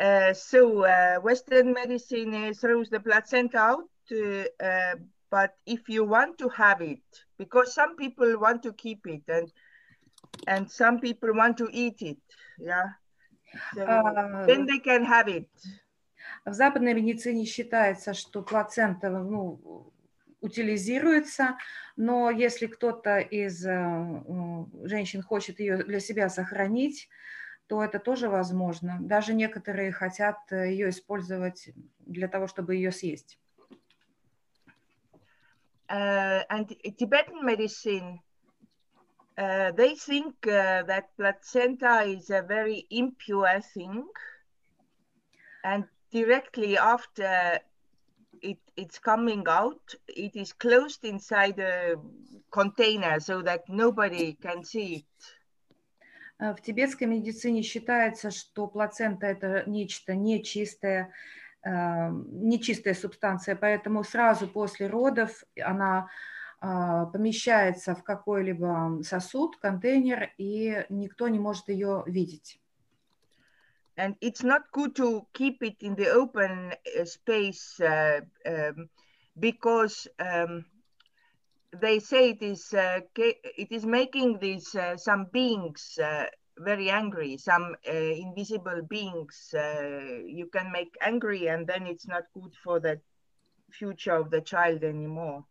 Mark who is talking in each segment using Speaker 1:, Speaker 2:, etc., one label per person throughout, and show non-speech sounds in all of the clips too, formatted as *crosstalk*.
Speaker 1: Uh, so uh, Western medicine uh, throws the placenta out, uh, uh, but if you want to have it, because some people want to keep it and and some people want to eat it, yeah, so
Speaker 2: А,
Speaker 1: then they can have it.
Speaker 2: В западной медицине считается, что плацента ну, утилизируется, но если кто-то из э, женщин хочет ее для себя сохранить, то это тоже возможно. Даже некоторые хотят э, ее использовать для того, чтобы ее съесть.
Speaker 1: Uh, and Tibetan medicine, uh, they think uh, that placenta is a very impure thing, and directly after it, it's coming out, it is closed inside a container so that nobody can see it.
Speaker 2: Э, В тибетской медицине считается, что плацента это нечто нечистое, э, нечистая субстанция, поэтому сразу после родов она а, помещается в какой-либо сосуд, контейнер, и никто не может ее видеть.
Speaker 1: they say it is uh, ca- it is making these uh, some beings uh, very angry. Some uh, invisible beings uh, you can make angry, and then it's not good for the future of the child anymore.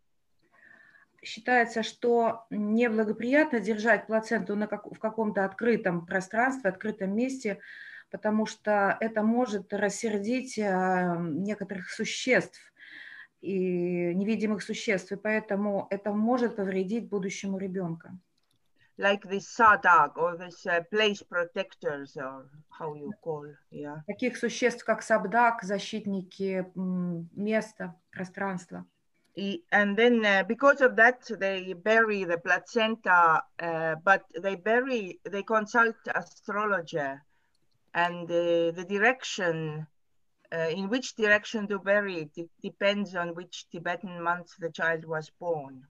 Speaker 2: Считается, что неблагоприятно держать плаценту на как- в каком-то открытом пространстве, открытом месте, потому что это может рассердить э, некоторых существ и невидимых существ, и поэтому это может повредить будущему ребенка.
Speaker 1: Like this sadag or this uh, place protectors or how you call, yeah.
Speaker 2: Таких существ, как сабдак, защитники места, пространства.
Speaker 1: E- And then uh, because of that, they bury the placenta, uh, but they bury, they consult astrologer and uh, the direction, uh, in which direction to bury it, it depends on which Tibetan month the child was born.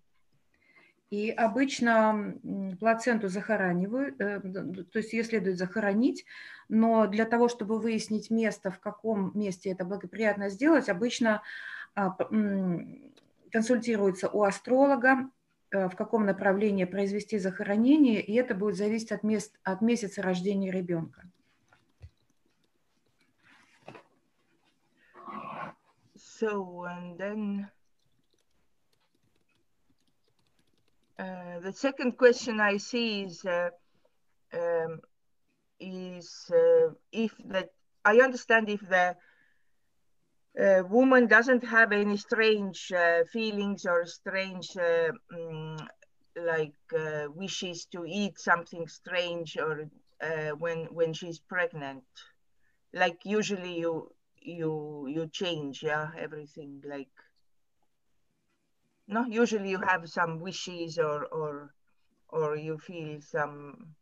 Speaker 2: И обычно плаценту захоранивают, э, то есть ее следует захоронить, но для того, чтобы выяснить место, в каком месте это благоприятно сделать, обычно а, консультируется у астролога, э, в каком направлении произвести захоронение, и это будет зависеть от, мест, от месяца рождения ребенка.
Speaker 1: So, and then uh, the second question I see is uh, um, is uh, if that I understand if the uh, woman doesn't have any strange uh, feelings or strange uh, mm, like wishes to eat something strange or when when she's pregnant. Like usually you you you change yeah everything like no usually you have some wishes or or or you feel some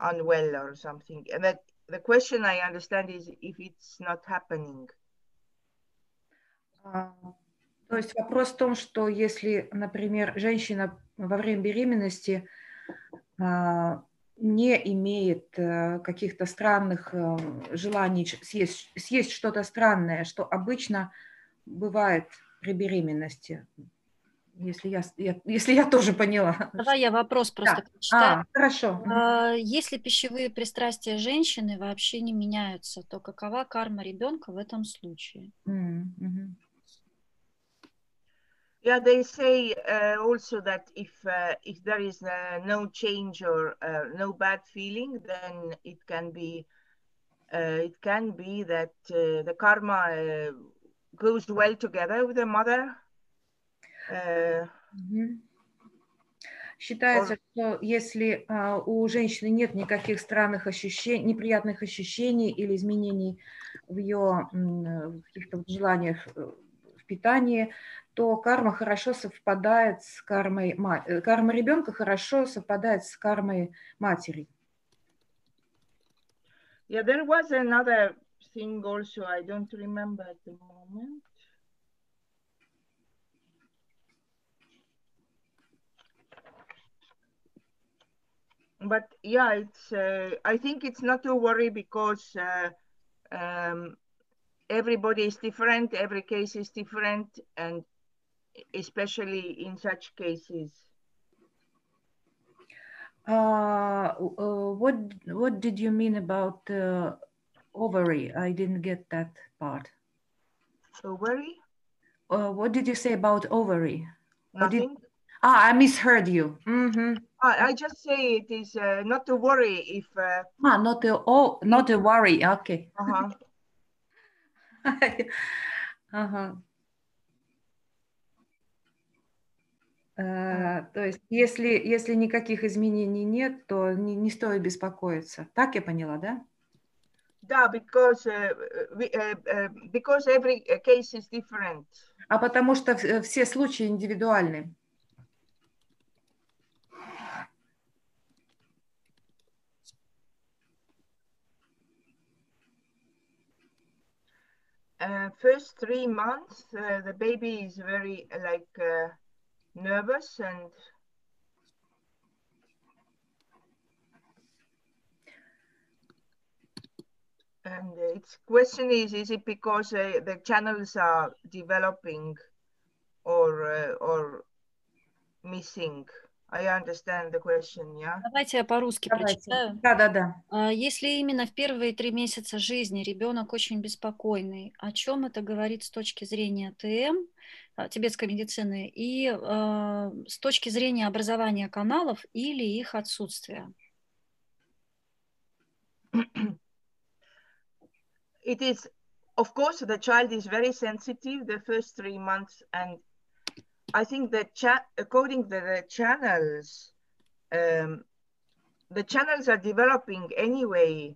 Speaker 1: unwell or something and that the question i understand is if it's not happening
Speaker 2: А, То есть вопрос в том, что если, например, женщина во время беременности а, не имеет э, каких-то странных э, желаний съесть, съесть что-то странное, что обычно бывает при беременности, если я, я- если я тоже поняла.
Speaker 3: Давай я вопрос просто
Speaker 2: Да.
Speaker 3: прочитаю.
Speaker 2: А, хорошо.
Speaker 3: А, Если пищевые пристрастия женщины вообще не меняются, то какова карма ребенка в этом случае?
Speaker 2: Мгм.
Speaker 1: Yeah they say uh, also that if uh, if there is uh, no change or uh, no bad feeling then it can be uh, it can be that uh, the karma uh, goes well together with the mother uh,
Speaker 2: Мгм. Считается, что если а, у женщины нет никаких странных ощущений, неприятных ощущений или изменений в ее э, в каких-то желаниях э, в питании, то карма хорошо совпадает с кармой, ма- э, карма ребенка хорошо совпадает с кармой матери.
Speaker 1: yeah there was another thing also i don't remember at the moment but yeah it's uh, i think it's not to worry because uh, um, everybody is different, every case is different, and especially in such cases?
Speaker 2: Uh, uh, what what did you mean about uh, ovary? I didn't get that part.
Speaker 1: Ovary?
Speaker 2: Uh, what did you say about ovary?
Speaker 1: Nothing.
Speaker 2: Ah, I misheard you. Mm-hmm.
Speaker 1: I, I, just say it is uh, not to worry if. Uh...
Speaker 2: Ah, not a oh, not a worry. Okay.
Speaker 1: Uh
Speaker 2: huh. *laughs* uh huh. То есть, если, если никаких изменений нет, то не, не стоит беспокоиться. Так я поняла, да?
Speaker 1: Да, because uh, we, uh, uh, because every case is different.
Speaker 2: А потому что все случаи индивидуальны.
Speaker 1: Uh, first three months, uh, the baby is very like uh, nervous and and its question is: Is it because uh, the channels are developing or uh, or missing? I understand the question. Yeah.
Speaker 3: Давайте я по-русски прочитаю.
Speaker 2: Да, да, да.
Speaker 3: А, Если именно в первые три месяца жизни ребенок очень беспокойный, о чем это говорит с точки зрения ТМ, тибетской медицины, и а, с точки зрения образования каналов или их отсутствия?
Speaker 1: it is of course the child is very sensitive the first three months and i think that cha- according to the channels um, the channels are developing anyway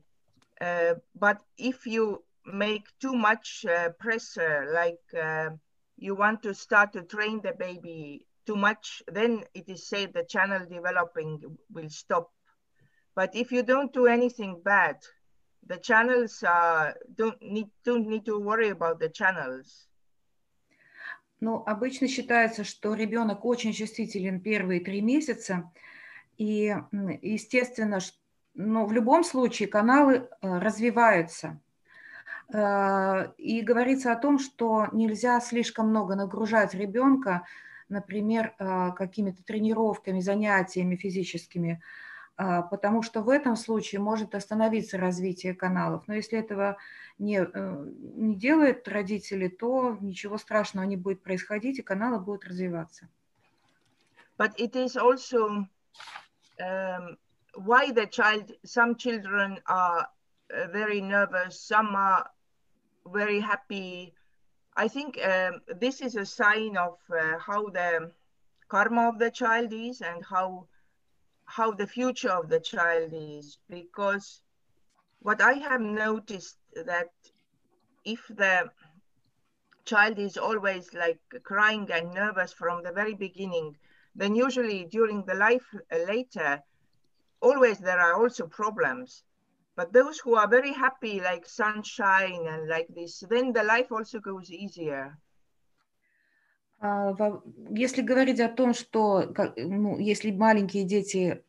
Speaker 1: uh, but if you make too much uh, pressure like uh, you want to start to train the baby too much then it is said the channel developing will stop but if you don't do anything bad the channels uh, don't need don't need to worry about the channels.
Speaker 2: Ну, обычно считается, что ребенок очень чувствителен первые три месяца, и, естественно, но в любом случае каналы э, развиваются. Э, И говорится о том, что нельзя слишком много нагружать ребенка, например, э, какими-то тренировками, занятиями физическими, а, потому что в этом случае может остановиться развитие каналов. Но если этого не, э, не делают родители, то ничего страшного не будет происходить, и каналы будут развиваться.
Speaker 1: But it is also um, why the child. Some children are very nervous. Some are very happy. I think um, this is a sign of uh, how the karma of the child is and how how the future of the child is because what i have noticed that if the child is always like crying and nervous from the very beginning then usually during the life uh, later always there are also problems but those who are very happy like sunshine and like this then the life also goes easier
Speaker 2: А, Если говорить о том, что ну, если маленькие дети,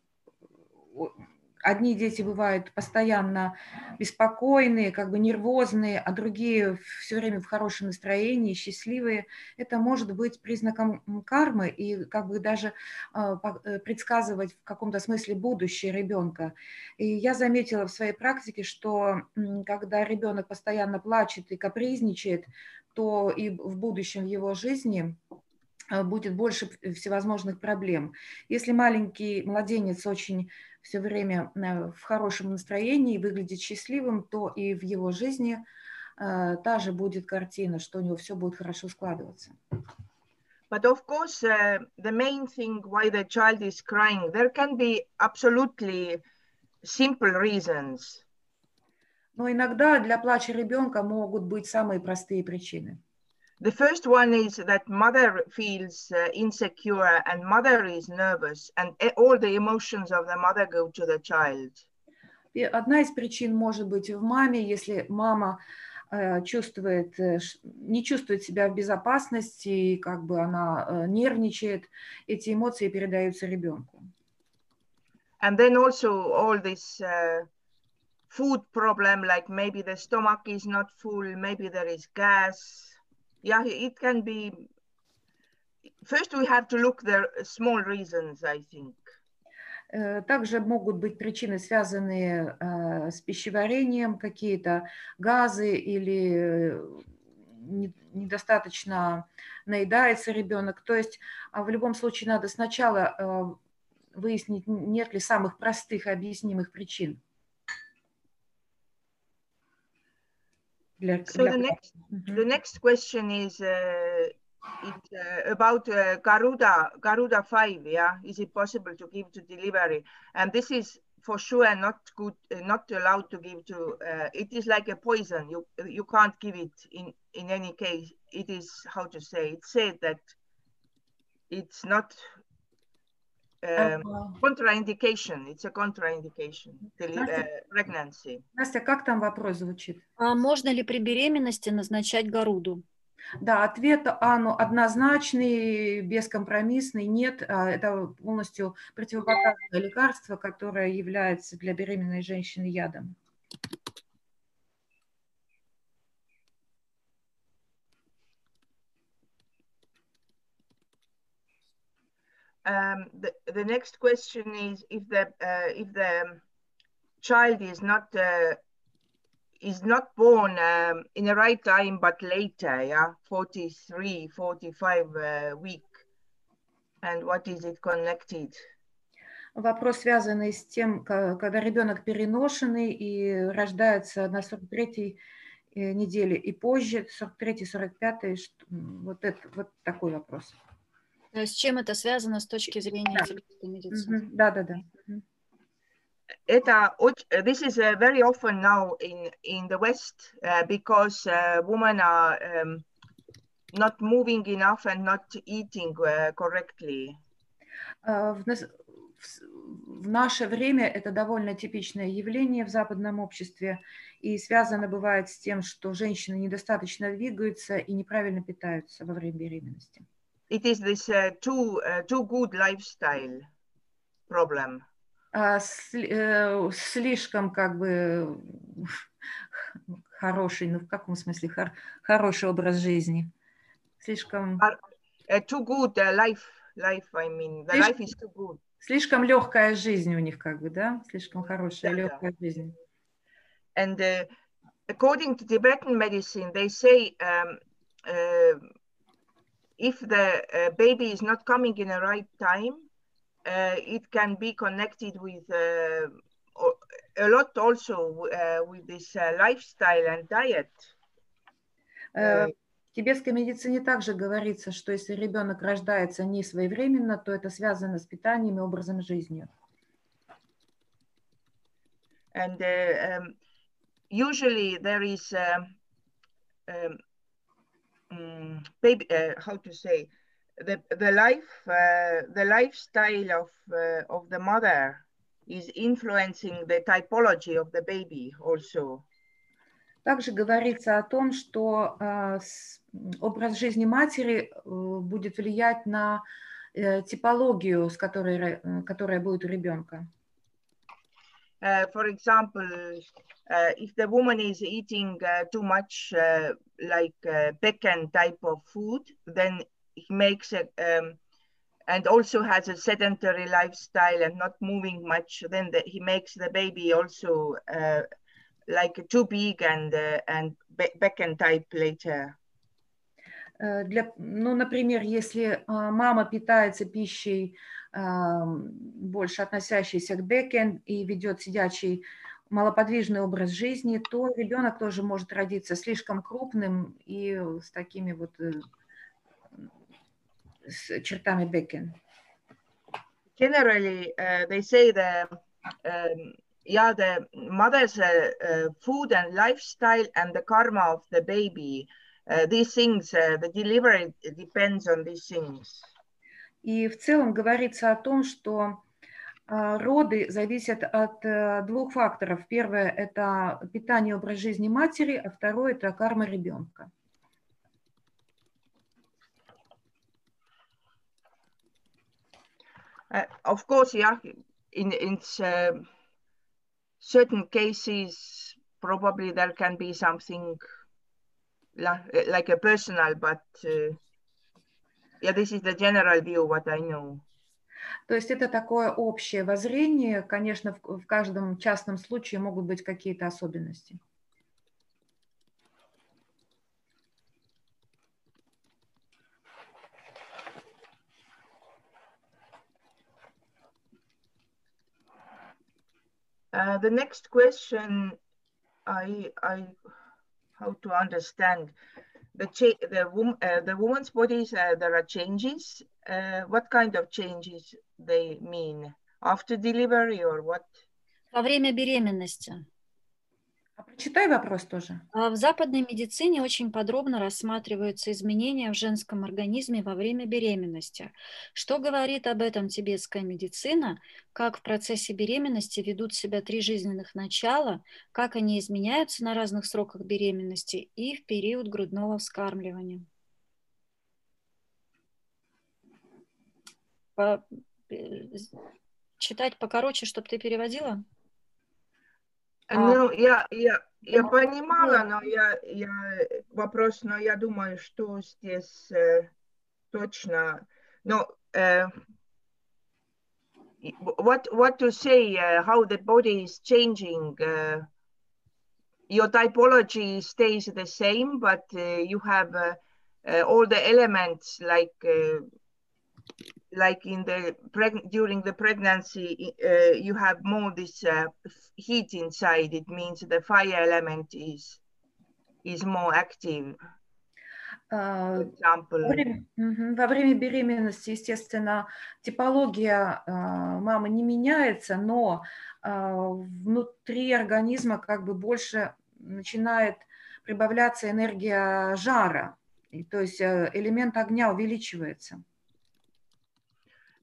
Speaker 2: одни дети бывают постоянно беспокойные, как бы нервозные, а другие все время в хорошем настроении, счастливые, это может быть признаком кармы и как бы даже а, э, предсказывать в каком-то смысле будущее ребенка. И я заметила в своей практике, что когда ребенок постоянно плачет и капризничает, то и в будущем в его жизни э, будет больше всевозможных проблем. Если маленький младенец очень все время э, в хорошем настроении и выглядит счастливым, то и в его жизни э, та же будет картина, что у него все будет хорошо складываться.
Speaker 1: But of course, uh, the main thing why the child is crying, there can be absolutely simple reasons.
Speaker 2: Но иногда для плача ребенка могут быть самые простые причины.
Speaker 1: The first one is that mother feels uh, insecure and mother is nervous, and e- all the emotions of the mother go to the child.
Speaker 2: И одна из причин может быть в маме, если мама э, чувствует, э, ш- не чувствует себя в безопасности, и как бы она э, нервничает, эти эмоции передаются ребенку.
Speaker 1: And then also all this uh, food problem, like maybe the stomach is not full, maybe there is gas. Yeah, it can be. First, we have to look the small reasons, I think.
Speaker 2: Э, Также могут быть причины, связанные э, с пищеварением, какие-то газы или э, не- недостаточно наедается ребенок. То есть а, в любом случае надо сначала выяснить, нет ли самых простых объяснимых причин.
Speaker 1: So the next,
Speaker 2: mm -hmm.
Speaker 1: the next question is uh, uh, about uh, Garuda, Garuda 5, yeah? Is it possible to give to delivery? And this is for sure not good, uh, not allowed to give to, uh, it is like a poison. You, you can't give it in, in any case. It is, how to say, it said that it's not um,
Speaker 2: А,
Speaker 1: contraindication. It's a contraindication,
Speaker 2: Настя?
Speaker 1: uh, pregnancy.
Speaker 2: Настя, как там вопрос звучит?
Speaker 3: А можно ли при беременности назначать Горуду?
Speaker 2: Да, ответ Анну однозначный, бескомпромиссный. Нет, а, это полностью противопоказанное лекарство, которое является для беременной женщины ядом.
Speaker 1: Um, the, the next question is if the uh, if the child is not uh, is not born um, in the right time but later, yeah, 43, 45 uh, week, and what is it connected?
Speaker 2: Вопрос, связанный с тем, ка- когда ребенок переношенный и рождается на 43-й э, неделе и позже, 43-й, 45-й, что- м, вот, это, вот такой вопрос.
Speaker 3: То есть С чем это связано с точки зрения
Speaker 2: Да.
Speaker 3: медицины?
Speaker 2: Мгм, Да-да-да. Мгм.
Speaker 1: Это, оч- this is uh, very often now in in the West uh, because uh, women are um, not moving enough and not eating uh, correctly.
Speaker 2: В наше время это довольно типичное явление в западном обществе и связано бывает с тем, что женщины недостаточно двигаются и неправильно питаются во время беременности.
Speaker 1: It is this uh, too uh, too good lifestyle problem.
Speaker 2: Э, слишком как бы *laughs* хороший, ну в каком смысле хор- хороший образ жизни, слишком
Speaker 1: Uh, too good uh, life life. I mean, the
Speaker 2: Слишком-
Speaker 1: life is too good.
Speaker 2: слишком легкая жизнь у них как бы, да, слишком хорошая
Speaker 1: Да-да.
Speaker 2: легкая жизнь.
Speaker 1: And uh, according to Tibetan medicine, they say um, uh, if the uh, baby is not coming in the right time, uh, it can be connected with uh, o- a lot also uh, with this uh, lifestyle and diet.
Speaker 2: Э,
Speaker 1: Э,
Speaker 2: В тибетской медицине также говорится, что если ребенок рождается не своевременно, то это связано с питанием и образом жизни.
Speaker 1: and uh, um, usually there is um, um, mm, baby uh, how to say the the life uh, the lifestyle of uh, of the mother is influencing the typology of the baby also
Speaker 2: Также говорится о том, что э, образ жизни матери э, будет влиять на э, типологию, с которой, которая будет у ребенка.
Speaker 1: uh, for example uh, if the woman is eating uh, too much uh, like uh, Becken type of food then it makes it um, and also has a sedentary lifestyle and not moving much then the, he makes the baby also uh, like too big and uh, and Be- Becken type later
Speaker 2: Э, Для, ну, например, если э, мама питается пищей, а, больше относящейся к бекен и ведет сидячий малоподвижный образ жизни, то ребенок тоже может родиться слишком крупным и с такими вот э, с чертами бекен.
Speaker 1: generally uh, they say the um, yeah the mother's uh, food and lifestyle and the karma of the baby uh, these things uh, the delivery depends on these things
Speaker 2: И в целом говорится о том, что а, роды зависят от э, двух факторов. Первое – это питание и образ жизни матери, а второе – это карма ребенка.
Speaker 1: uh, of course yeah in it's um certain cases, probably there can be something like a personal, but uh, yeah, this is the general view, what I know.
Speaker 2: То есть это такое общее воззрение. Конечно, в, в каждом частном случае могут быть какие-то особенности.
Speaker 1: Uh, the next question, I, I, how to understand the the, uh, the woman's bodies. Uh, there are changes. Uh, what kind of changes they mean after delivery or what?
Speaker 3: Во время беременности.
Speaker 2: Прочитай вопрос тоже.
Speaker 3: А в западной медицине очень подробно рассматриваются изменения в женском организме во время беременности. Что говорит об этом тибетская медицина, как в процессе беременности ведут себя три жизненных начала, как они изменяются на разных сроках беременности и в период грудного вскармливания. По... Э, читать покороче, чтобы ты переводила?
Speaker 1: Ну, я, я, я понимала, но я, я вопрос, но я думаю, что здесь э, точно, но э, what what to say uh, how the body is changing uh, your typology stays the same but uh, you have all the elements like like in the during the pregnancy uh, you have more this uh, heat inside. It means the fire element is is more active.
Speaker 2: Uh, во, время, угу, во время беременности, естественно, типология uh, мамы не меняется, но uh, внутри организма как бы больше начинает прибавляться энергия жара, и, то есть э, элемент огня увеличивается.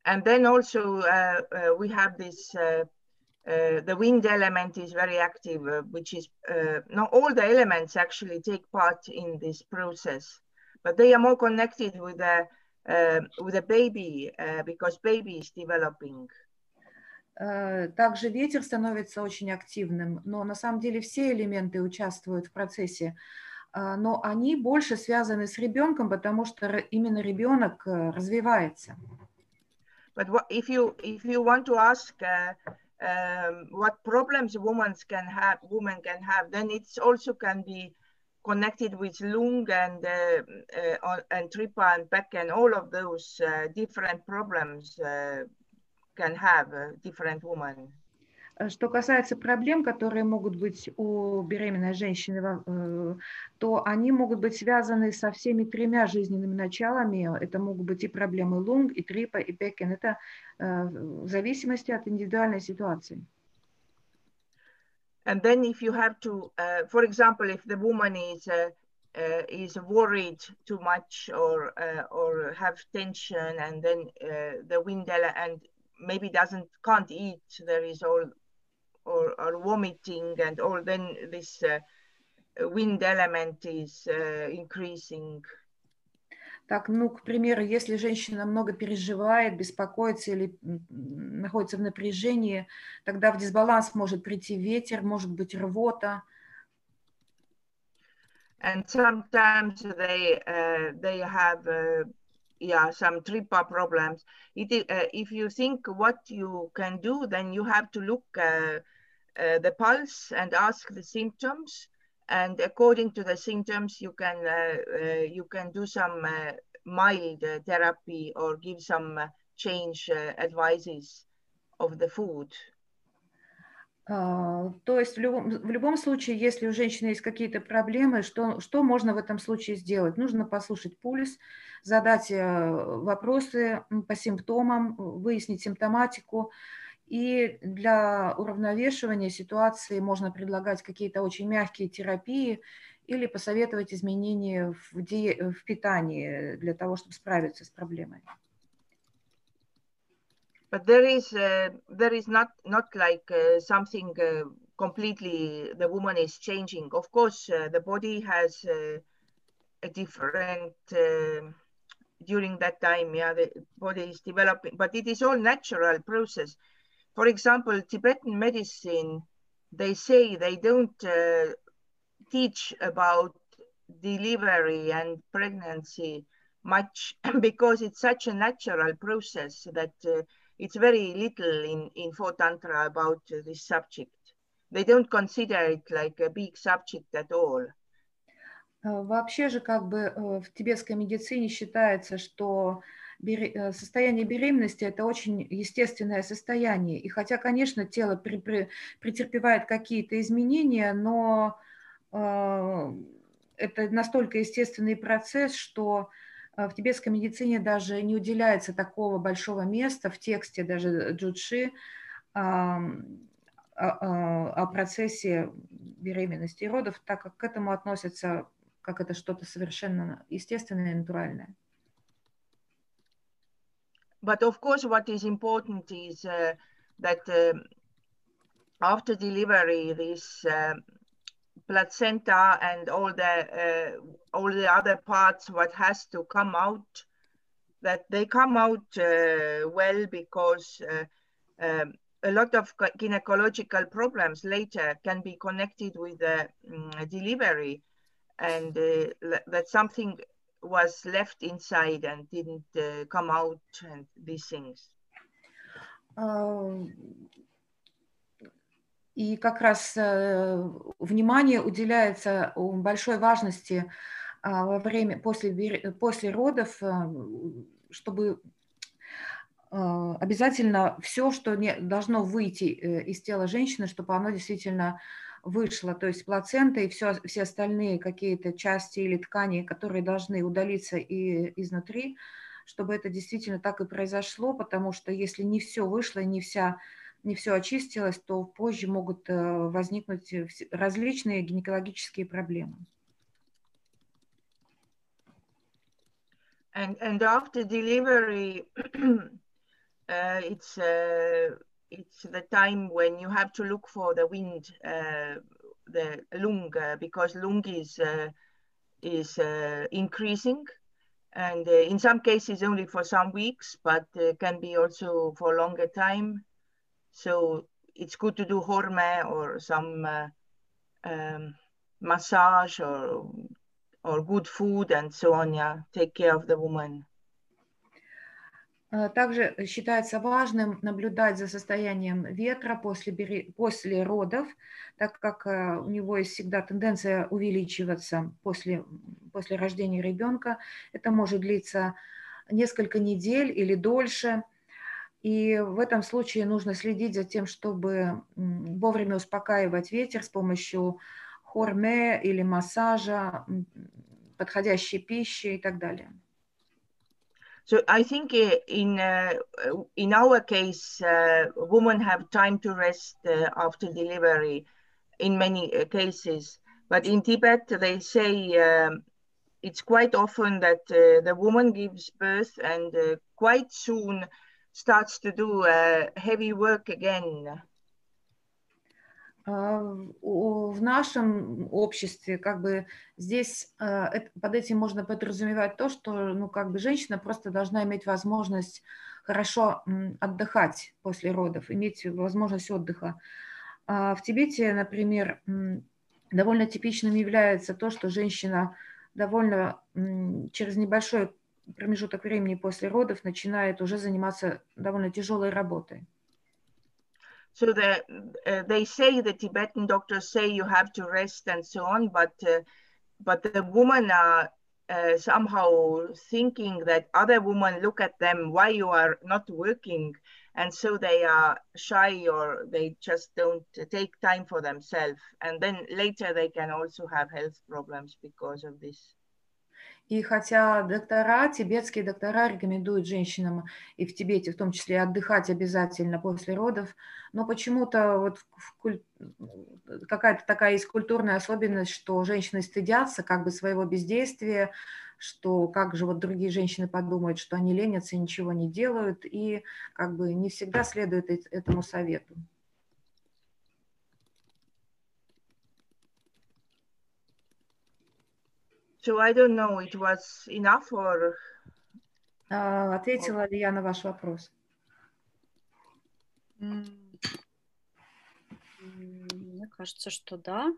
Speaker 1: and then also uh, uh, we have this uh, uh the wind element is very active, uh, which is uh, not all the elements actually take part in this process, but they are more connected with the with a baby because baby is developing.
Speaker 2: Также ветер становится очень активным, но на самом деле все элементы участвуют в процессе, но они больше связаны с ребенком, потому что именно ребенок развивается.
Speaker 1: But what, if you if you want to ask uh, um, what problems women can have, women can have, then it's also can be connected with lung and uh, uh, and tripa and back and all of those uh, different problems uh, can have different women.
Speaker 2: Э, что касается проблем, которые могут быть у беременной женщины, э, то они могут быть связаны со всеми тремя жизненными началами. Это могут быть и проблемы лунг, и трипа, и бекен. Это э, в зависимости от индивидуальной ситуации.
Speaker 1: And then if you have to, uh, for example, if the woman is uh, uh, is worried too much or or have tension, and then the wind and maybe doesn't can't eat, there is all or, or vomiting and all, then this uh, wind element is uh, increasing.
Speaker 2: Так, ну, к примеру, если женщина много переживает, беспокоится или находится в напряжении, тогда в дисбаланс может прийти ветер, может быть рвота.
Speaker 1: And sometimes they uh, they have uh, yeah some tripa problems. It, uh, if you think what you can do, then you have to look uh, uh, the pulse and ask the symptoms. And according to the symptoms, you can uh, uh, you can do some mild therapy or give some change advices of the food.
Speaker 2: Uh, то есть в любом, в любом случае, если у женщины есть какие-то проблемы, что, что можно в этом случае сделать? Нужно послушать пульс, задать вопросы по симптомам, выяснить симптоматику, и для уравновешивания ситуации можно предлагать какие-то очень мягкие терапии или посоветовать изменения в, ди... в питании для того, чтобы справиться с проблемой.
Speaker 1: But there is uh, there is not not like uh, something uh, completely the woman is changing. Of course, uh, the body has uh, a different uh, during that time. Yeah, the body is developing, but it is all natural process for example, Tibetan medicine they say they don't uh, teach about delivery and pregnancy much *clears throat* because it's such a natural process that uh, it's very little in, in Tantra about uh, this subject. They don't consider it like a big subject at all.
Speaker 2: Вообще же как бы в тибетской медицине считается, что состояние беременности – это очень естественное состояние. И хотя, конечно, тело при, при, претерпевает какие-то изменения, но э, это настолько естественный процесс, что в тибетской медицине даже не уделяется такого большого места в тексте даже джудши о, о, о процессе беременности и родов, так как к этому относятся как это что-то совершенно естественное и натуральное.
Speaker 1: But of course, what is important is uh, that uh, after delivery, this uh, placenta and all the uh, all the other parts what has to come out that they come out uh, well because uh, um, a lot of gynecological problems later can be connected with the um, delivery. And uh, that something was left inside and didn't uh, come out and these things.
Speaker 2: И как раз э, внимание уделяется большой важности а, во время, после, после родов, э, чтобы э, обязательно все, что не, должно выйти из тела женщины, чтобы оно действительно вышло, то есть плацента и все, все остальные какие-то части или ткани, которые должны удалиться и изнутри, чтобы это действительно так и произошло, потому что если не все вышло, не вся не все очистилось, то позже могут возникнуть различные гинекологические проблемы.
Speaker 1: And, and after delivery, *clears throat* uh, it's uh, it's the time when you have to look for the wind, uh, the lung, because lung is is increasing, and in some cases only for some weeks, but can be also for longer time. So it's good to do horme or some uh, um, massage or or good food and so on. Yeah, take care of the woman.
Speaker 2: Также считается важным наблюдать за состоянием ветра после, после родов, так как у него есть всегда тенденция увеличиваться после, после рождения ребенка. Это может длиться несколько недель или дольше – и в этом случае нужно следить за тем, чтобы вовремя успокаивать ветер с помощью хорме или массажа, подходящей пищи и так далее.
Speaker 1: So I think in uh, in our case, uh, women have time to rest uh, after delivery in many cases. But in Tibet, they say um, it's quite often that the woman gives birth and quite soon starts to do uh, heavy work again?
Speaker 2: В нашем обществе как бы здесь под этим можно подразумевать то, что ну как бы женщина просто должна иметь возможность хорошо отдыхать после родов, иметь возможность отдыха. В Тибете, например, довольно типичным является то, что женщина довольно через небольшой промежуток времени после родов начинает уже заниматься довольно тяжелой работой.
Speaker 1: So the, uh, they say the Tibetan doctors say you have to rest and so on, but uh, but the women are uh, somehow thinking that other women look at them why you are not working, and so they are shy or they just don't take time for themselves, and then later they can also have health problems because of this.
Speaker 2: И хотя доктора, тибетские доктора рекомендуют женщинам и в Тибете в том числе отдыхать обязательно после родов, но почему-то вот куль... какая-то такая есть культурная особенность, что женщины стыдятся как бы своего бездействия, что как же вот другие женщины подумают, что они ленятся и ничего не делают, и как бы не всегда следуют этому совету.
Speaker 1: So I don't know, it was enough or...
Speaker 2: Uh, ответила ли я на ваш вопрос?
Speaker 3: Мне кажется, что да.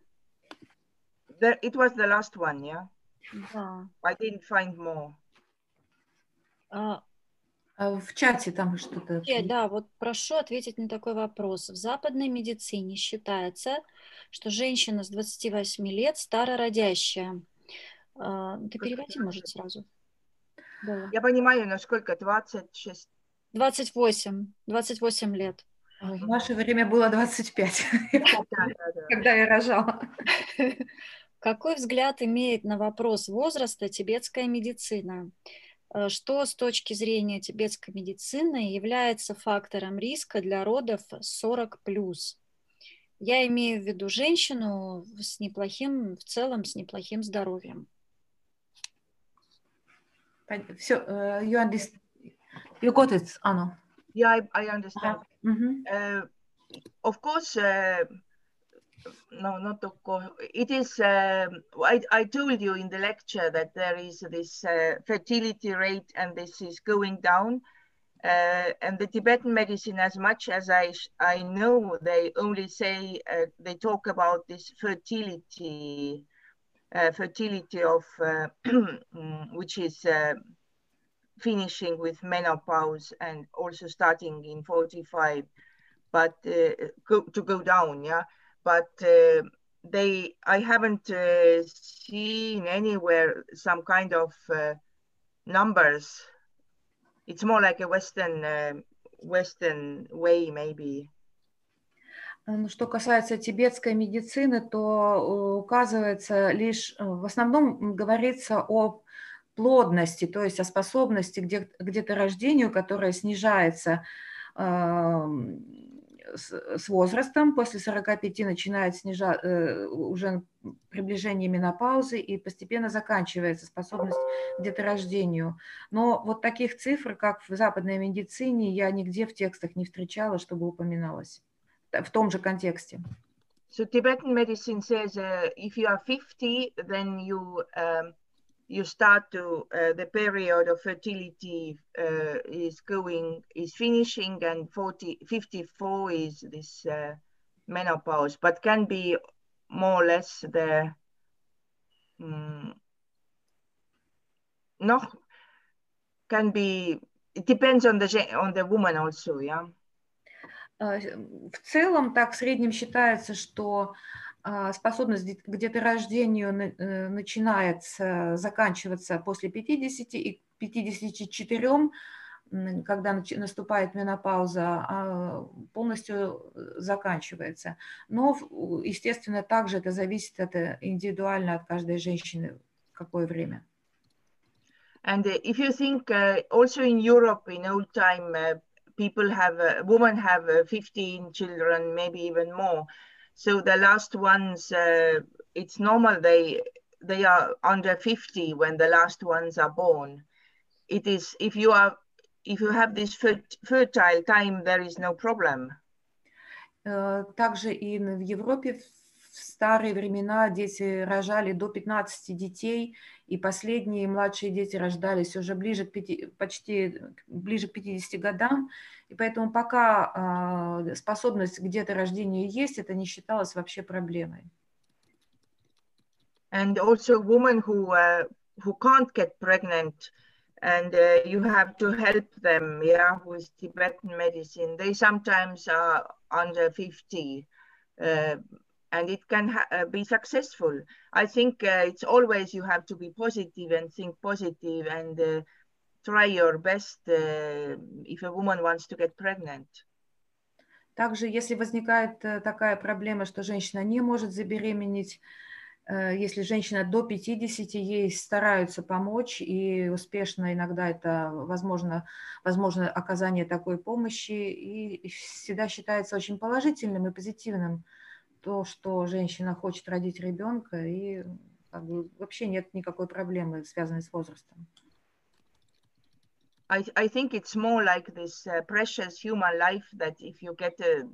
Speaker 1: The, it was the last one, yeah?
Speaker 3: Да.
Speaker 1: I didn't find more.
Speaker 3: А
Speaker 2: В чате там что-то.
Speaker 3: Да, вот прошу ответить на такой вопрос. В западной медицине считается, что женщина с 28 лет старородящая. А, Ты переводи, может, сразу. Да.
Speaker 1: Я понимаю, но сколько? 26?
Speaker 3: 28, 28 лет.
Speaker 2: В наше время было 25,
Speaker 1: Да, да, да. *laughs*
Speaker 2: когда я рожала. *laughs*
Speaker 3: Какой взгляд имеет на вопрос возраста тибетская медицина? Э, Что с точки зрения тибетской медицины является фактором риска для родов 40 Я имею в виду женщину с неплохим, в целом с неплохим здоровьем.
Speaker 2: Все, you, understand. you got it, Анна.
Speaker 1: Yeah, I, I understand.
Speaker 2: Мгм.
Speaker 1: Uh, of course, uh, no, not of course. It is. um I, I told you in the lecture that there is this uh, fertility rate, and this is going down. Uh, and the Tibetan medicine, as much as I sh- I know, they only say uh, they talk about this fertility, uh, fertility of uh, *clears throat* mm, which is. Uh, finishing with menopause and also starting in 45 but uh, go, to go down yeah but uh, they i haven't uh, seen anywhere some kind of numbers it's more like a western western way maybe
Speaker 2: Что касается тибетской медицины, то э, указывается лишь, э, в основном говорится о плодности, то есть о способности к де- к деторождению, которая снижается ам, с, возрастом, после 45 начинает снижать уже приближение менопаузы и постепенно заканчивается способность к деторождению. Но вот таких цифр, как в западной медицине, я нигде в текстах не встречала, чтобы упоминалось в том же контексте.
Speaker 1: so tibetan medicine says uh, if you are 50 then you um, you start to uh, the period of fertility uh, is going is finishing and 40 54 is this uh, menopause but can be more or less the mm, no can be it depends on the gen- on the woman also yeah
Speaker 2: Э, В целом, так в среднем считается, что а, способность к деторождению э, начинает с- заканчиваться после 50 и к 54, м, когда наступает менопауза, а, полностью э, заканчивается. Но, естественно, также это зависит от, э, индивидуально от каждой женщины, в какое время.
Speaker 1: And if you think uh, also in Europe in old time, uh, people have, uh, women have uh, 15 children, maybe even more. So the last ones, uh, it's normal they they are under 50 when the last ones are born. It is if you are if you have this fert- fertile time, there is no problem.
Speaker 2: Э, Также и н- в Европе старые времена дети рожали до 15 детей, и последние младшие дети рождались уже ближе к пяти- почти к- ближе к 50 годам, и поэтому пока а, способность к деторождению есть, это не считалось вообще проблемой.
Speaker 1: and also women who uh, who can't get pregnant and uh, you have to help them yeah with tibetan medicine they sometimes are under 50 uh, and it can uh, be successful. I think uh, it's always you have to be positive and think positive and uh, try your best if a woman wants to get pregnant.
Speaker 2: Также, если возникает э, такая проблема, что женщина не может забеременеть, э, если женщина до 50, ей стараются помочь, и успешно иногда это возможно, возможно оказание такой помощи, и всегда считается очень положительным и позитивным то, что женщина хочет родить ребенка, и как бы, вообще нет никакой проблемы, связанной с возрастом.
Speaker 1: I, I think it's more like this uh, precious human life that if you get a,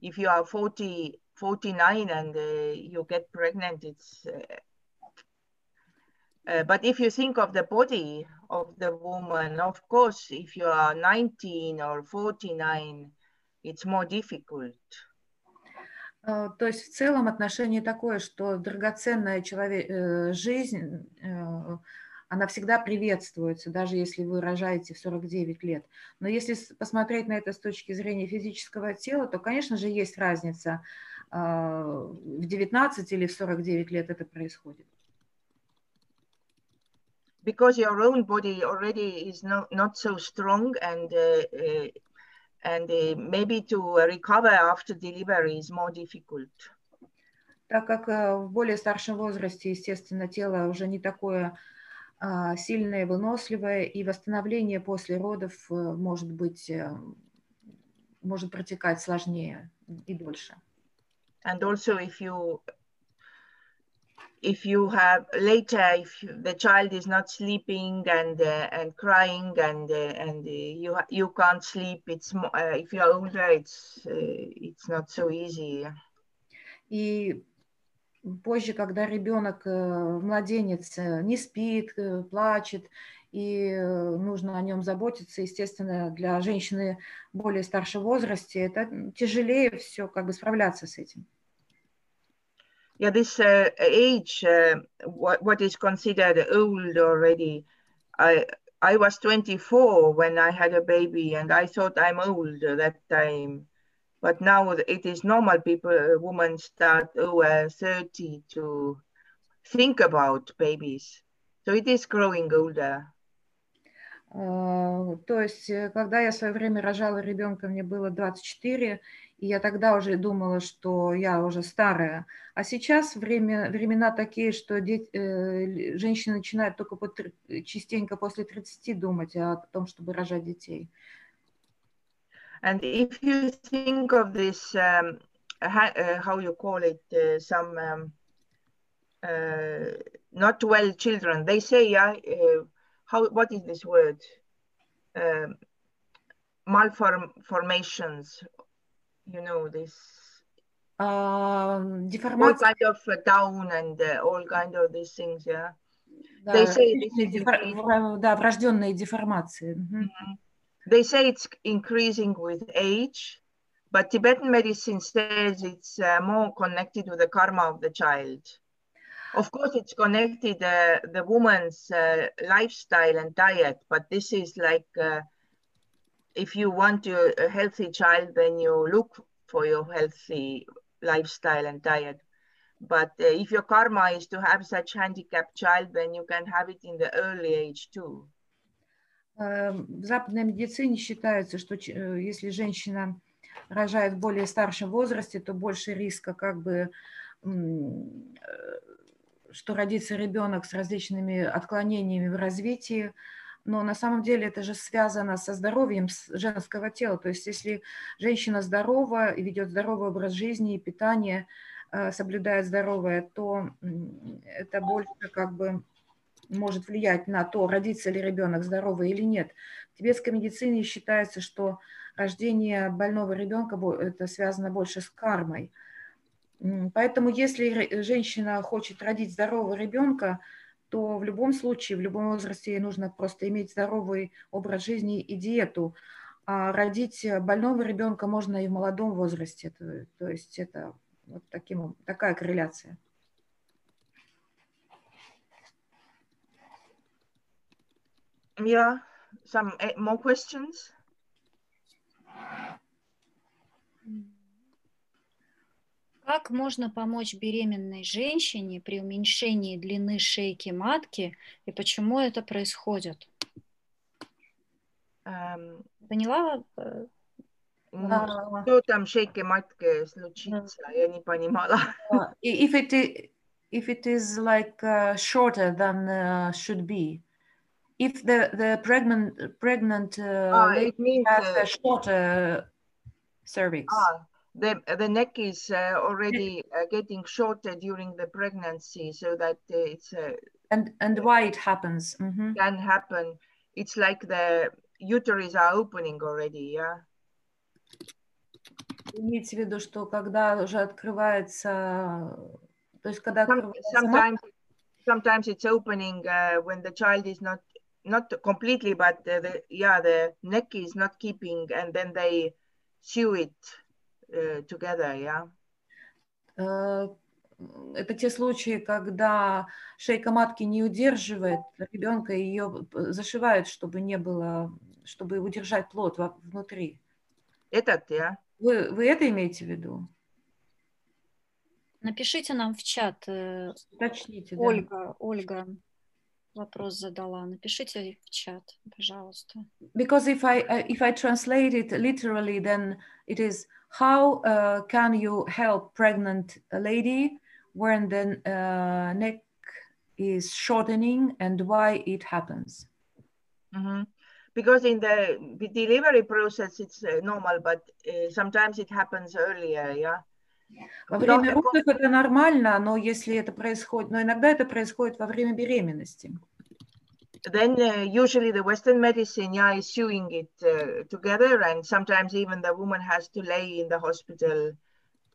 Speaker 1: if you are 40, 49 and uh, you get pregnant, it's, uh, uh, but if you think of the body of the woman, of course, if you are 19 or 49, it's more difficult.
Speaker 2: Э, то есть в целом отношение такое, что драгоценная человек, э, жизнь, э, она всегда приветствуется, даже если вы рожаете в 49 лет. Но если посмотреть на это с точки зрения физического тела, то, конечно же, есть разница, в 19 или в 49 лет это происходит.
Speaker 1: Because your own body already is not, not so strong and uh, and uh, maybe to recover after delivery is more difficult.
Speaker 2: Так как э, в более старшем возрасте, естественно, тело уже не такое а, сильное, выносливое, и восстановление после родов э, может быть, э, может протекать сложнее и дольше.
Speaker 1: And also if you if you have later if the child is not sleeping and uh, and crying and uh, and uh, you you can't sleep it's uh, if you are older it's uh, it's not so easy.
Speaker 2: И позже когда ребенок э, младенец э, не спит э, плачет и нужно о нем заботиться естественно для женщины более старшего возрасте это тяжелее все как бы справляться с этим
Speaker 1: yeah, this uh, age, uh, what, what is considered old already. I I was 24 when I had a baby, and I thought I'm old that time. But now it is normal. People, women start over 30 to think about babies. So it is growing older.
Speaker 2: Uh, то есть, когда я в свое время рожала ребенка, мне было 24, и я тогда уже думала, что я уже старая. А сейчас время, времена такие, что дети, э, женщины начинают только по, частенько после 30 думать о том, чтобы рожать детей.
Speaker 1: And if you think of this, um, how you call it, uh, some um, uh, not well children, they say, yeah, uh, how, what is this word? Uh, malformations you know this
Speaker 2: uh,
Speaker 1: all kind of uh, down and uh, all kind of these things yeah да, they say
Speaker 2: дефор... да врожденные деформации mm -hmm.
Speaker 1: they say it's increasing with age but tibetan medicine says it's uh, more connected to the karma of the child of course it's connected uh, the woman's uh, lifestyle and diet but this is like uh, if you want a, a healthy child, then you look for your healthy lifestyle and diet. But uh, if your karma is to have such handicapped child, then you can have it in the early age too.
Speaker 2: В западной медицине считается, что если женщина рожает в более старшем возрасте, то больше риска как бы что родится ребенок с различными отклонениями в развитии, но на самом деле это же связано со здоровьем женского тела. То есть если женщина здорова и ведет здоровый образ жизни и питание, э, соблюдает здоровое, то это больше как бы может влиять на то, родится ли ребенок здоровый или нет. В тибетской медицине считается, что рождение больного ребенка это связано больше с кармой. Поэтому если женщина хочет родить здорового ребенка, то в любом случае, в любом возрасте ей нужно просто иметь здоровый образ жизни и диету. А родить больного ребенка можно и в молодом возрасте. То, то есть это вот таким, такая корреляция.
Speaker 1: Yeah, some eh, more questions?
Speaker 3: Как можно помочь беременной женщине при уменьшении длины шейки матки и почему это происходит?
Speaker 1: Um,
Speaker 3: Поняла?
Speaker 1: Что там шейки матки случится? Я не понимала.
Speaker 2: If it is, if it is like uh, shorter than uh, should be, if the the pregnant pregnant uh, ah, lady means, has a shorter cervix.
Speaker 1: Ah, the, the neck is uh, already uh, getting shorter during the pregnancy so that uh, it's uh,
Speaker 2: and and why it happens
Speaker 1: mm -hmm. can happen it's like the uterus are opening already yeah
Speaker 2: имеется в виду что когда уже открывается то есть когда
Speaker 1: sometimes sometimes it's opening uh, when the child is not not completely but uh, the yeah the neck is not keeping and then they sew it Uh, together, yeah.
Speaker 2: Э, это те случаи, когда шейка матки не удерживает ребенка, ее зашивают, чтобы не было, чтобы удержать плод внутри.
Speaker 1: Этот, я.
Speaker 2: Вы, вы это имеете в виду?
Speaker 3: Напишите нам в чат. э,
Speaker 2: Уточните, да.
Speaker 3: Ольга, Ольга вопрос задала. Напишите в чат, пожалуйста.
Speaker 2: Because if I uh, if I translate it literally, then it is how uh, can you help pregnant lady when the uh, neck is shortening and why it happens?
Speaker 1: Mhm. Because in the, the delivery process, it's uh, normal, but uh, sometimes it happens earlier, yeah.
Speaker 2: Во
Speaker 1: Но
Speaker 2: время
Speaker 1: это-
Speaker 2: родов это нормально, но если это происходит, но иногда это происходит во время беременности.
Speaker 1: Then uh, usually the Western medicine, yeah, is sewing it uh, together, and sometimes even the woman has to lay in the hospital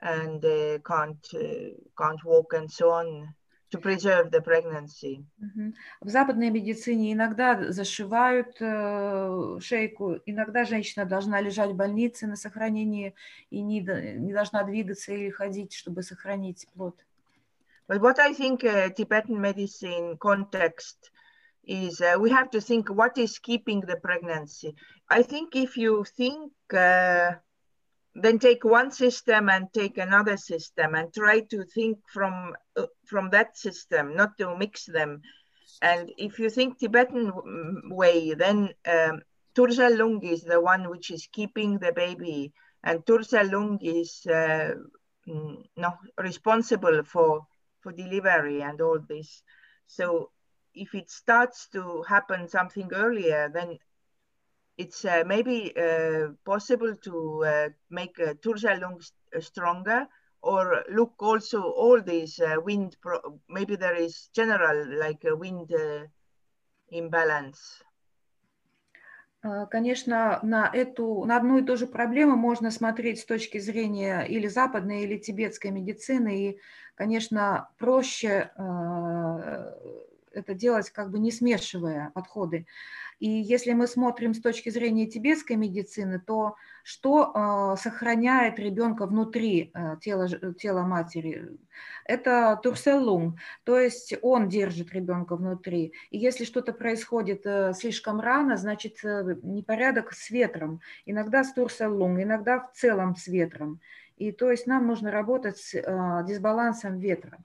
Speaker 1: and uh, can't uh, can't walk and so on to preserve the pregnancy.
Speaker 2: Мгм. В западной медицине иногда зашивают э, шейку, иногда женщина должна лежать в больнице на сохранении и не, д- не должна двигаться или ходить, чтобы сохранить плод.
Speaker 1: But what I think uh, Tibetan medicine context is uh, we have to think what is keeping the pregnancy. I think if you think, uh, then take one system and take another system and try to think from uh, from that system, not to mix them. And if you think Tibetan mm, way, then um, Tursa Lung is the one which is keeping the baby, and Tursa Lung is uh, mm, no responsible for for delivery and all this. So if it starts to happen something earlier, then it's uh, maybe uh, possible to uh, make uh, Tursalung st- stronger or look also all these uh, wind, maybe there is general like a wind uh, imbalance.
Speaker 2: Э, Конечно, на эту, на одну и ту же проблему можно смотреть с точки зрения или западной, или тибетской медицины. И, конечно, проще э, это делать, как бы не смешивая подходы. И если мы смотрим с точки зрения тибетской медицины, то что э, сохраняет ребенка внутри э, тела, тела матери? Это турселлунг, то есть он держит ребенка внутри. И если что-то происходит э, слишком рано, значит э, непорядок с ветром. Иногда с турселлунг, иногда в целом с ветром. И то есть нам нужно работать с э, дисбалансом ветра.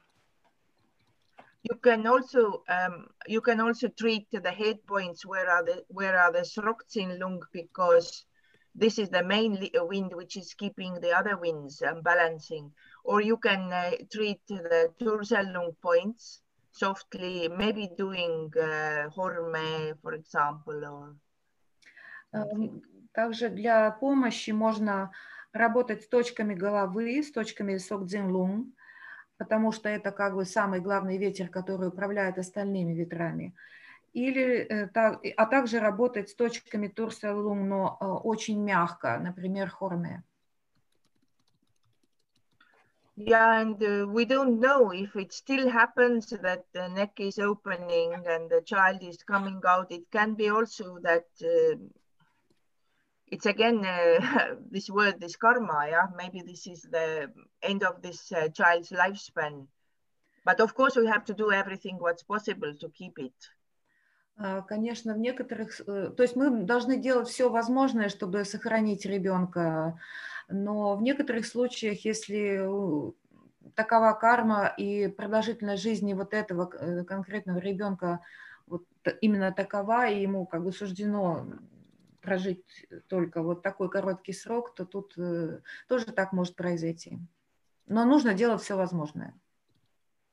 Speaker 1: You can also um, you can also treat the head points where are the where are the Srokzin lung because this is the main li- uh, wind which is keeping the other winds um, balancing. Or you can uh, treat the Tursal lung points softly, maybe doing uh, Horme, for example, or
Speaker 2: Эм, Также для помощи можно работать с точками головы, с точками сокдзинлун, потому что это как бы самый главный ветер, который управляет остальными ветрами. Или, э, а также работать с точками турселун, но э, очень мягко, например, хорме.
Speaker 1: Yeah, and uh, we don't know if it still happens that the neck is opening and the child is coming out. It can be also that uh, it's again uh, *laughs* this word, this karma. Yeah, maybe this is the end of this uh, child's lifespan. But of course, we have to do everything what's possible to keep it.
Speaker 2: А, Конечно, в некоторых, э, то есть мы должны делать все возможное, чтобы сохранить ребенка, но в некоторых случаях, если такова карма и продолжительность жизни вот этого э, конкретного ребенка вот именно такова, и ему как бы суждено прожить только вот такой короткий срок, то тут э, тоже так может произойти. Но нужно делать все возможное.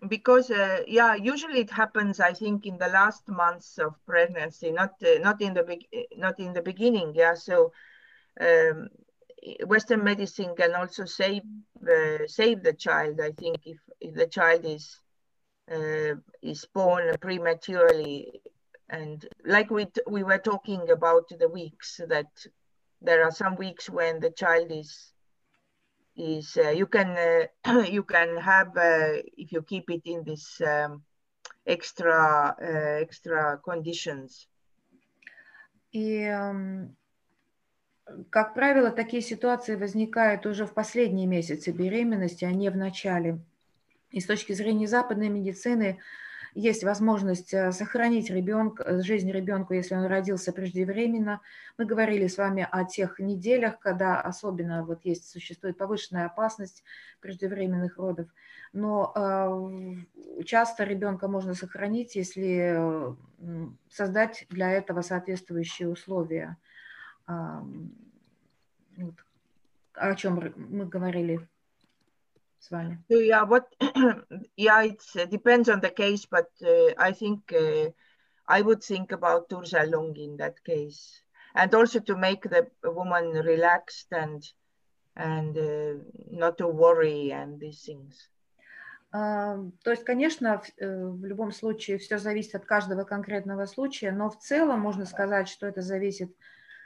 Speaker 1: because uh, yeah usually it happens i think in the last months of pregnancy not uh, not in the not in the beginning yeah so um, western medicine can also save uh, save the child i think if, if the child is uh, is born prematurely and like we t- we were talking about the weeks that there are some weeks when the child is is uh, you can uh, *clears throat* you can have uh, if you keep it in this um, extra uh, extra conditions
Speaker 2: И эм, Как правило, такие ситуации возникают уже в последние месяцы беременности, а не в начале. И с точки зрения западной медицины есть возможность э, сохранить ребенка, э, жизнь ребенку, если он родился преждевременно. Мы говорили с вами о тех неделях, когда особенно вот есть, существует повышенная опасность преждевременных родов. Но э, часто ребенка можно сохранить, если создать для этого соответствующие условия. Э, вот, о чем мы говорили с вами?
Speaker 1: Yeah, what? *clears throat* yeah, it depends on the case, but uh, I think uh, I would think about Tursalung in that case, and also to make the woman relaxed and and uh, not to worry and these things.
Speaker 2: Uh, то есть, конечно, в, э, любом случае все зависит от каждого конкретного случая, но в целом можно сказать, что это зависит,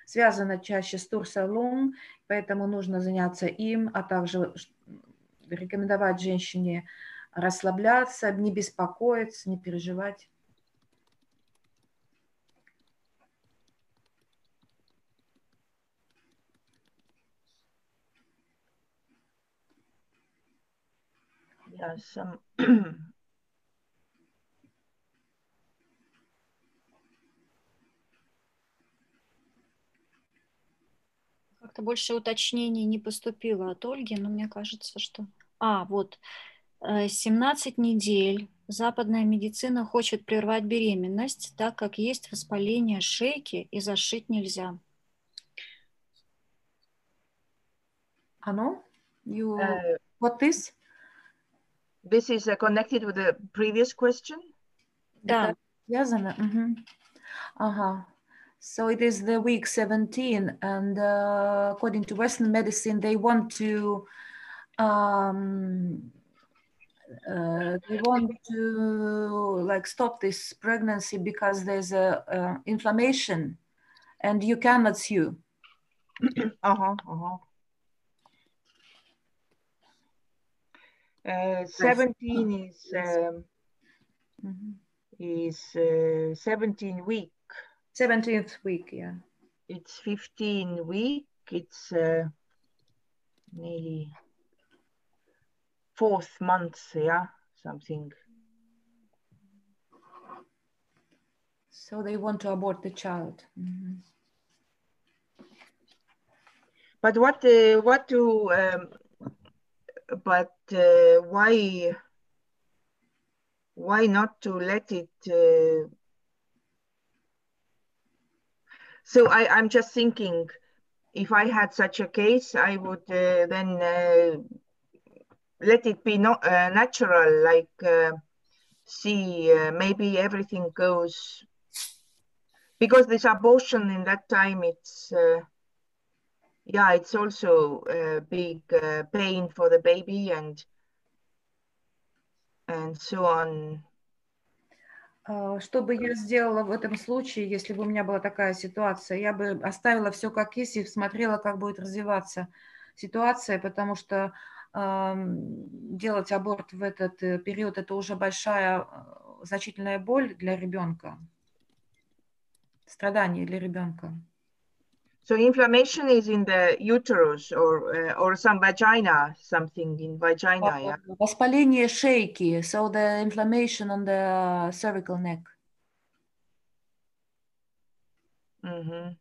Speaker 2: связано чаще с турсалун, поэтому нужно заняться им, а также рекомендовать женщине расслабляться, не беспокоиться, не переживать.
Speaker 1: Yeah, some
Speaker 3: Как-то больше уточнений не поступило от Ольги, но мне кажется, что а, вот, 17 э, недель западная медицина хочет прервать беременность, так как есть воспаление шейки и зашить нельзя.
Speaker 2: Ано? You, uh, what this?
Speaker 1: This is uh, connected with the previous question?
Speaker 3: Да.
Speaker 2: Связано? Uh-huh. Ага. So it is the week 17 and uh, according to Western medicine, they want to um, uh, they want to like stop this pregnancy because there's a, a inflammation and you cannot sue. *clears throat*
Speaker 1: uh-huh, uh-huh. Uh, 17 is um, mm-hmm. is uh, 17 week
Speaker 2: 17th week yeah
Speaker 1: it's 15 week it's uh, nearly fourth month, yeah, something.
Speaker 2: So they want to abort the child. Mm -hmm.
Speaker 1: But what, uh, what to, um, but uh, why, why not to let it? Uh... So I, I'm just thinking, if I had such a case, I would uh, then uh, let it be not uh, natural like uh, see uh, maybe everything goes because this abortion in that time it's uh, yeah it's also a big uh, pain for the baby and and so on
Speaker 2: Что бы я сделала в этом случае, если бы у меня была такая ситуация? Я бы оставила все как есть и смотрела, как будет развиваться ситуация, потому что делать аборт в этот э, период, это уже большая, э, значительная боль для ребенка, страдание для ребенка.
Speaker 1: So inflammation is in the uterus or uh, or some vagina, something in vagina, yeah.
Speaker 2: Воспаление шейки, so the inflammation on the cervical neck.
Speaker 1: Mm-hmm.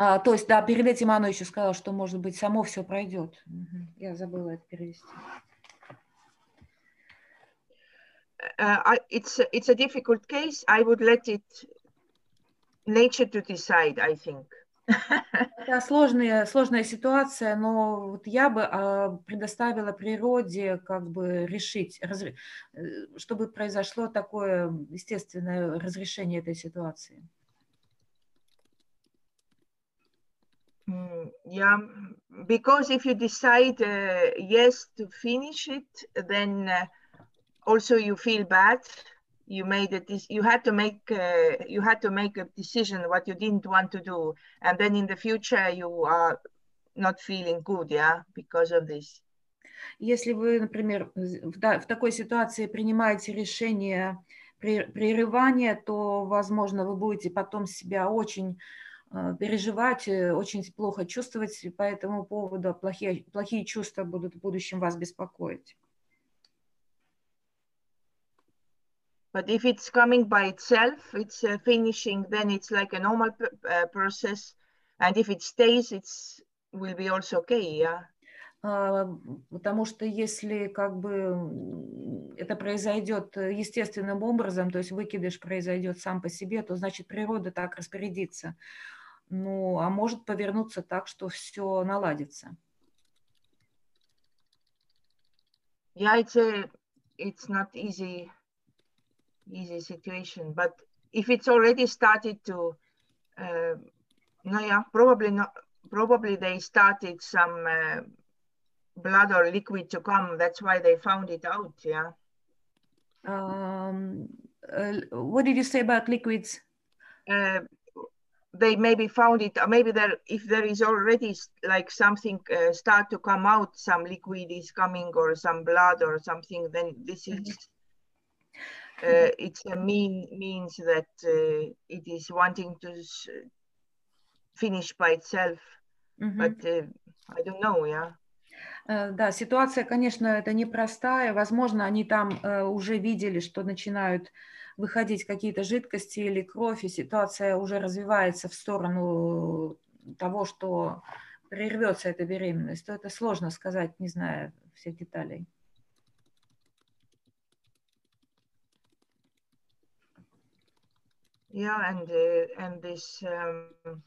Speaker 2: А, то есть, да, перед этим Анна еще сказала, что, может быть, само все пройдет. Угу. Я забыла это перевести.
Speaker 1: Uh, it's it's a difficult case. I would let it nature to decide. I think. *laughs*
Speaker 2: Это сложная, сложная ситуация, но вот я бы а, предоставила природе как бы решить. Э, чтобы произошло такое естественное разрешение этой ситуации.
Speaker 1: Mm, yeah, because if you decide uh, yes to finish it, then uh, also you feel bad. You made it. You had to make. Uh, you had to make a decision what you didn't want to do, and then in the future you are not feeling good, yeah, because of this.
Speaker 2: Если вы, например, в, в такой ситуации принимаете решение прерывания, то, возможно, вы будете потом себя очень э, переживать, э, очень плохо чувствовать по этому поводу, плохие, плохие чувства будут в будущем вас беспокоить.
Speaker 1: But if it's coming by itself, it's uh, finishing, then it's like a normal uh, process. And if it stays, it's will be also okay, yeah.
Speaker 2: Потому что если как бы это произойдет естественным образом, то есть выкидыш произойдет сам по себе, то значит природа так распорядится. Ну, а может повернуться так, что все наладится.
Speaker 1: Yeah, it's a, it's not easy easy situation. But if it's already started to, uh, no, yeah, probably not. Probably they started some uh, blood or liquid to come. That's why they found it out. Yeah.
Speaker 2: Um, uh, what did you say about liquids?
Speaker 1: Uh, they maybe found it, or maybe there, if there is already like something uh, start to come out, some liquid is coming or some blood or something, then this is mm -hmm uh, it's a mean means that uh, it is wanting to finish by itself. Mm -hmm. But uh, I don't know, yeah.
Speaker 2: Да, ситуация, конечно, это непростая. Возможно, они там uh, уже видели, что начинают выходить какие-то жидкости или кровь, и ситуация уже развивается в сторону того, что прервется эта беременность. То это сложно сказать, не зная всех деталей.
Speaker 1: yeah and uh, and this um,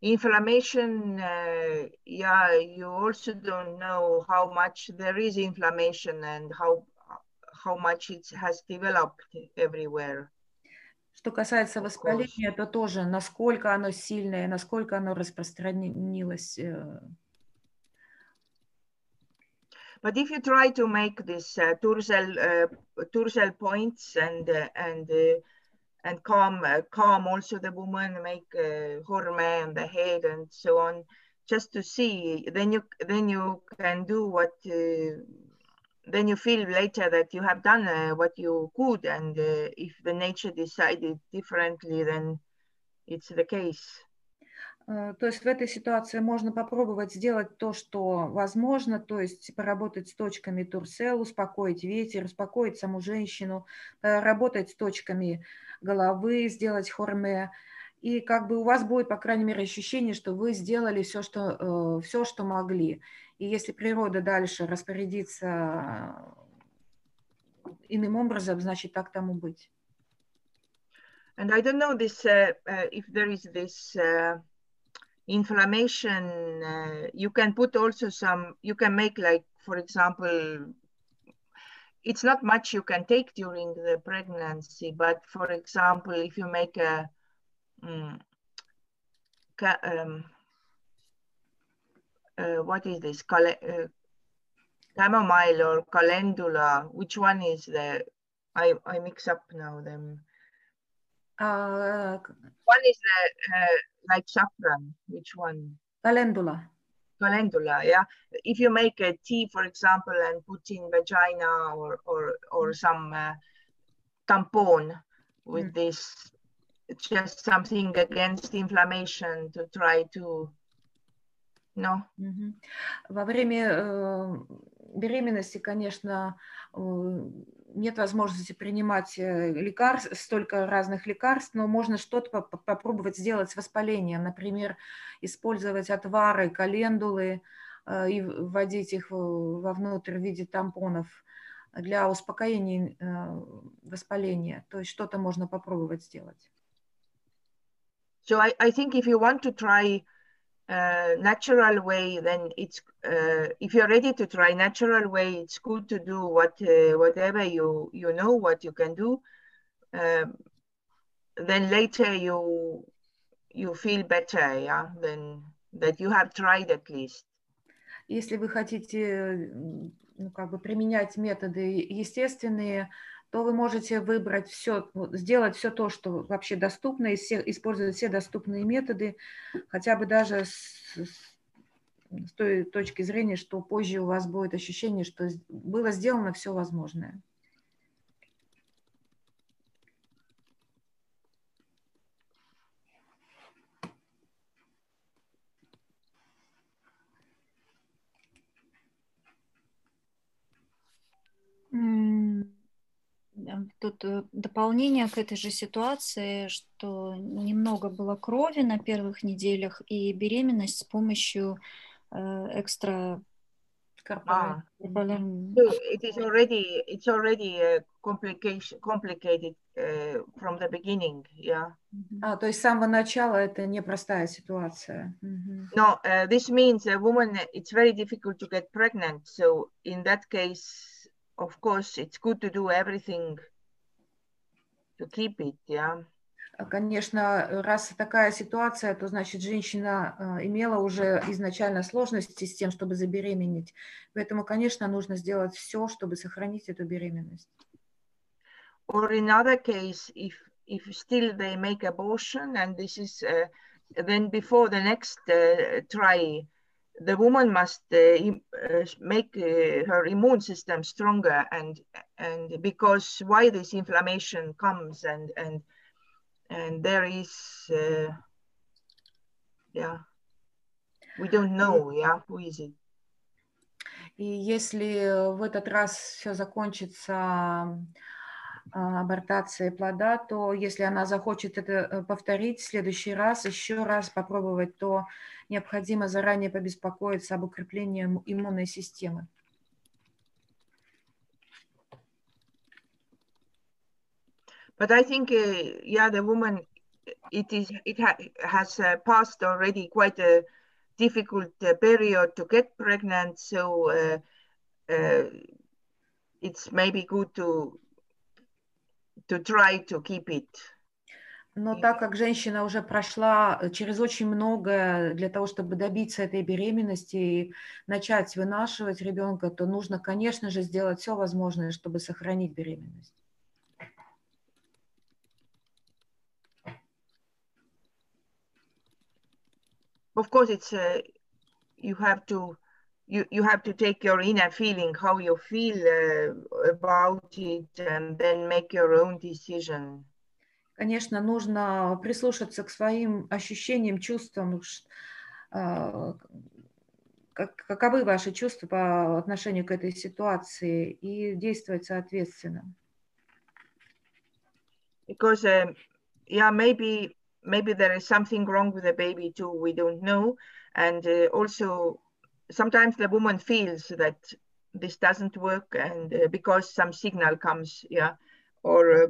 Speaker 1: inflammation uh, yeah you also don't know how much there is inflammation and how how much it has developed everywhere
Speaker 2: Что касается воспаления, то тоже насколько оно сильное, насколько оно распространилось.
Speaker 1: But if you try to make this uh, Tursel, uh, Tursel points and uh, and uh, and calm uh, calm also the woman make uh, horme on the head and so on just to see then you then you can do what uh, then you feel later that you have done uh, what you could and uh, if the nature decided differently then it's the case
Speaker 2: э, То есть в этой ситуации можно попробовать сделать то, что возможно, то есть поработать с точками турсел, успокоить ветер, успокоить саму женщину, работать с точками головы, сделать хорме. И как бы у вас будет, по крайней мере, ощущение, что вы сделали все, что, э, все, что могли. И если природа дальше распорядится иным образом, значит, так тому быть.
Speaker 1: And I don't know this uh, uh, if there is this uh, inflammation. Uh, you can put also some. You can make like, for example, it's not much you can take during the pregnancy, but for example, if you make a um, um, uh, what is this Cal uh, chamomile or calendula? Which one is the? I I mix up now them.
Speaker 2: Uh,
Speaker 1: one is the uh, like saffron. Which one?
Speaker 2: Calendula
Speaker 1: calendula yeah if you make a tea for example and put in vagina or or or mm. some uh, tampon with mm. this just something against inflammation to try to no.
Speaker 2: Во время э, беременности, конечно, э, нет возможности принимать э, лекарств, столько разных лекарств, но можно что-то попробовать сделать с воспалением. Например, использовать отвары, календулы э, и вводить их вовнутрь в виде тампонов для успокоения э, воспаления. То есть что-то можно попробовать сделать.
Speaker 1: So I, I think if you want to try uh, natural way, then it's uh, if you're ready to try natural way, it's good to do what uh, whatever you you know what you can do. Um, then later you you feel better, yeah, than that you have tried at least.
Speaker 2: Если вы хотите ну, как бы применять методы естественные, то вы можете выбрать все, сделать все то, что вообще доступно, и все, использовать все доступные методы, хотя бы даже с, с той точки зрения, что позже у вас будет ощущение, что было сделано все возможное.
Speaker 3: Тут э, дополнение к этой же ситуации, что немного было крови на первых неделях и беременность с помощью э, экстра
Speaker 1: Ah. So it is already it's already a complication complicated uh, from the beginning, yeah.
Speaker 2: А, то есть с самого начала это непростая ситуация.
Speaker 1: No, uh, this means a woman it's very difficult to get pregnant. So in that case, of course, it's good to do everything to keep it, yeah.
Speaker 2: Конечно, раз такая ситуация, то значит женщина э, имела уже изначально сложности с тем, чтобы забеременеть. Поэтому, конечно, нужно сделать все, чтобы сохранить эту беременность.
Speaker 1: Or in other case, if if still they make abortion and this is uh, then before the next uh, try, the woman must uh, make her immune system stronger and and because why this inflammation comes and and and there is uh, yeah we don't know yeah who is it
Speaker 2: И если в этот раз все закончится абортацией плода, то если она захочет это э, повторить в следующий раз, еще раз попробовать, то необходимо заранее побеспокоиться об укреплении иммунной системы.
Speaker 1: But I think, uh, yeah, the woman, it is, it ha has uh, passed already quite a difficult uh, period to get pregnant. So uh, uh, it's maybe good to to try to keep it.
Speaker 2: Но так как женщина уже прошла э, через очень многое для того, чтобы добиться этой беременности и начать вынашивать ребенка, то нужно, конечно же, сделать все возможное, чтобы сохранить беременность.
Speaker 1: of course it's uh, you have to you you have to take your inner feeling how you feel uh, about it and then make your own decision
Speaker 2: конечно нужно прислушаться к своим ощущениям чувствам как, каковы ваши чувства по отношению к этой ситуации и действовать соответственно
Speaker 1: because uh, yeah maybe maybe there is something wrong with the baby too we don't know and uh, also sometimes the woman feels that this doesn't work and uh, because some signal comes yeah or uh,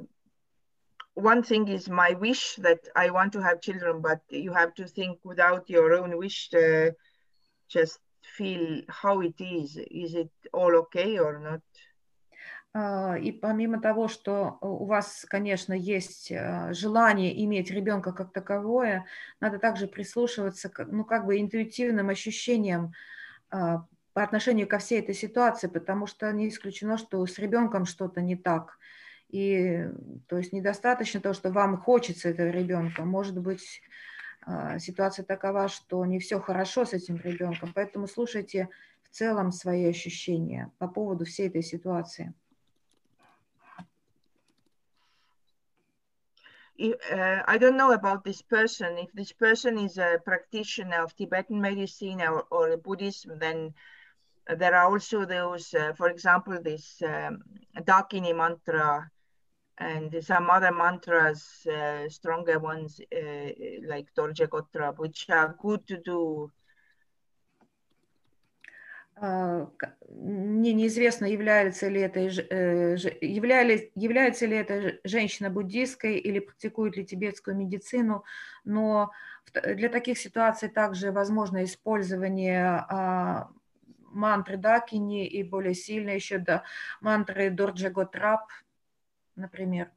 Speaker 1: one thing is my wish that i want to have children but you have to think without your own wish uh, just feel how it is is it all okay or not
Speaker 2: А, и помимо того, что у вас, конечно, есть а, желание иметь ребенка как таковое, надо также прислушиваться к, ну, как бы интуитивным ощущениям а, по отношению ко всей этой ситуации, потому что не исключено, что с ребенком что-то не так. И то есть недостаточно того, что вам хочется этого ребенка. Может быть, ситуация такова, что не все хорошо с этим ребенком. Поэтому слушайте в целом свои ощущения по поводу всей этой ситуации.
Speaker 1: Uh, I don't know about this person. If this person is a practitioner of Tibetan medicine or, or Buddhism, then there are also those, uh, for example, this um, Dakini mantra and some other mantras, uh, stronger ones uh, like Dorje Gotra, which are good to do
Speaker 2: мне неизвестно, является ли это, э, является ли это женщина буддийской или практикует ли тибетскую медицину, но для таких ситуаций также возможно использование а, мантры Дакини и более сильно еще да, мантры Дорджаготрап, например.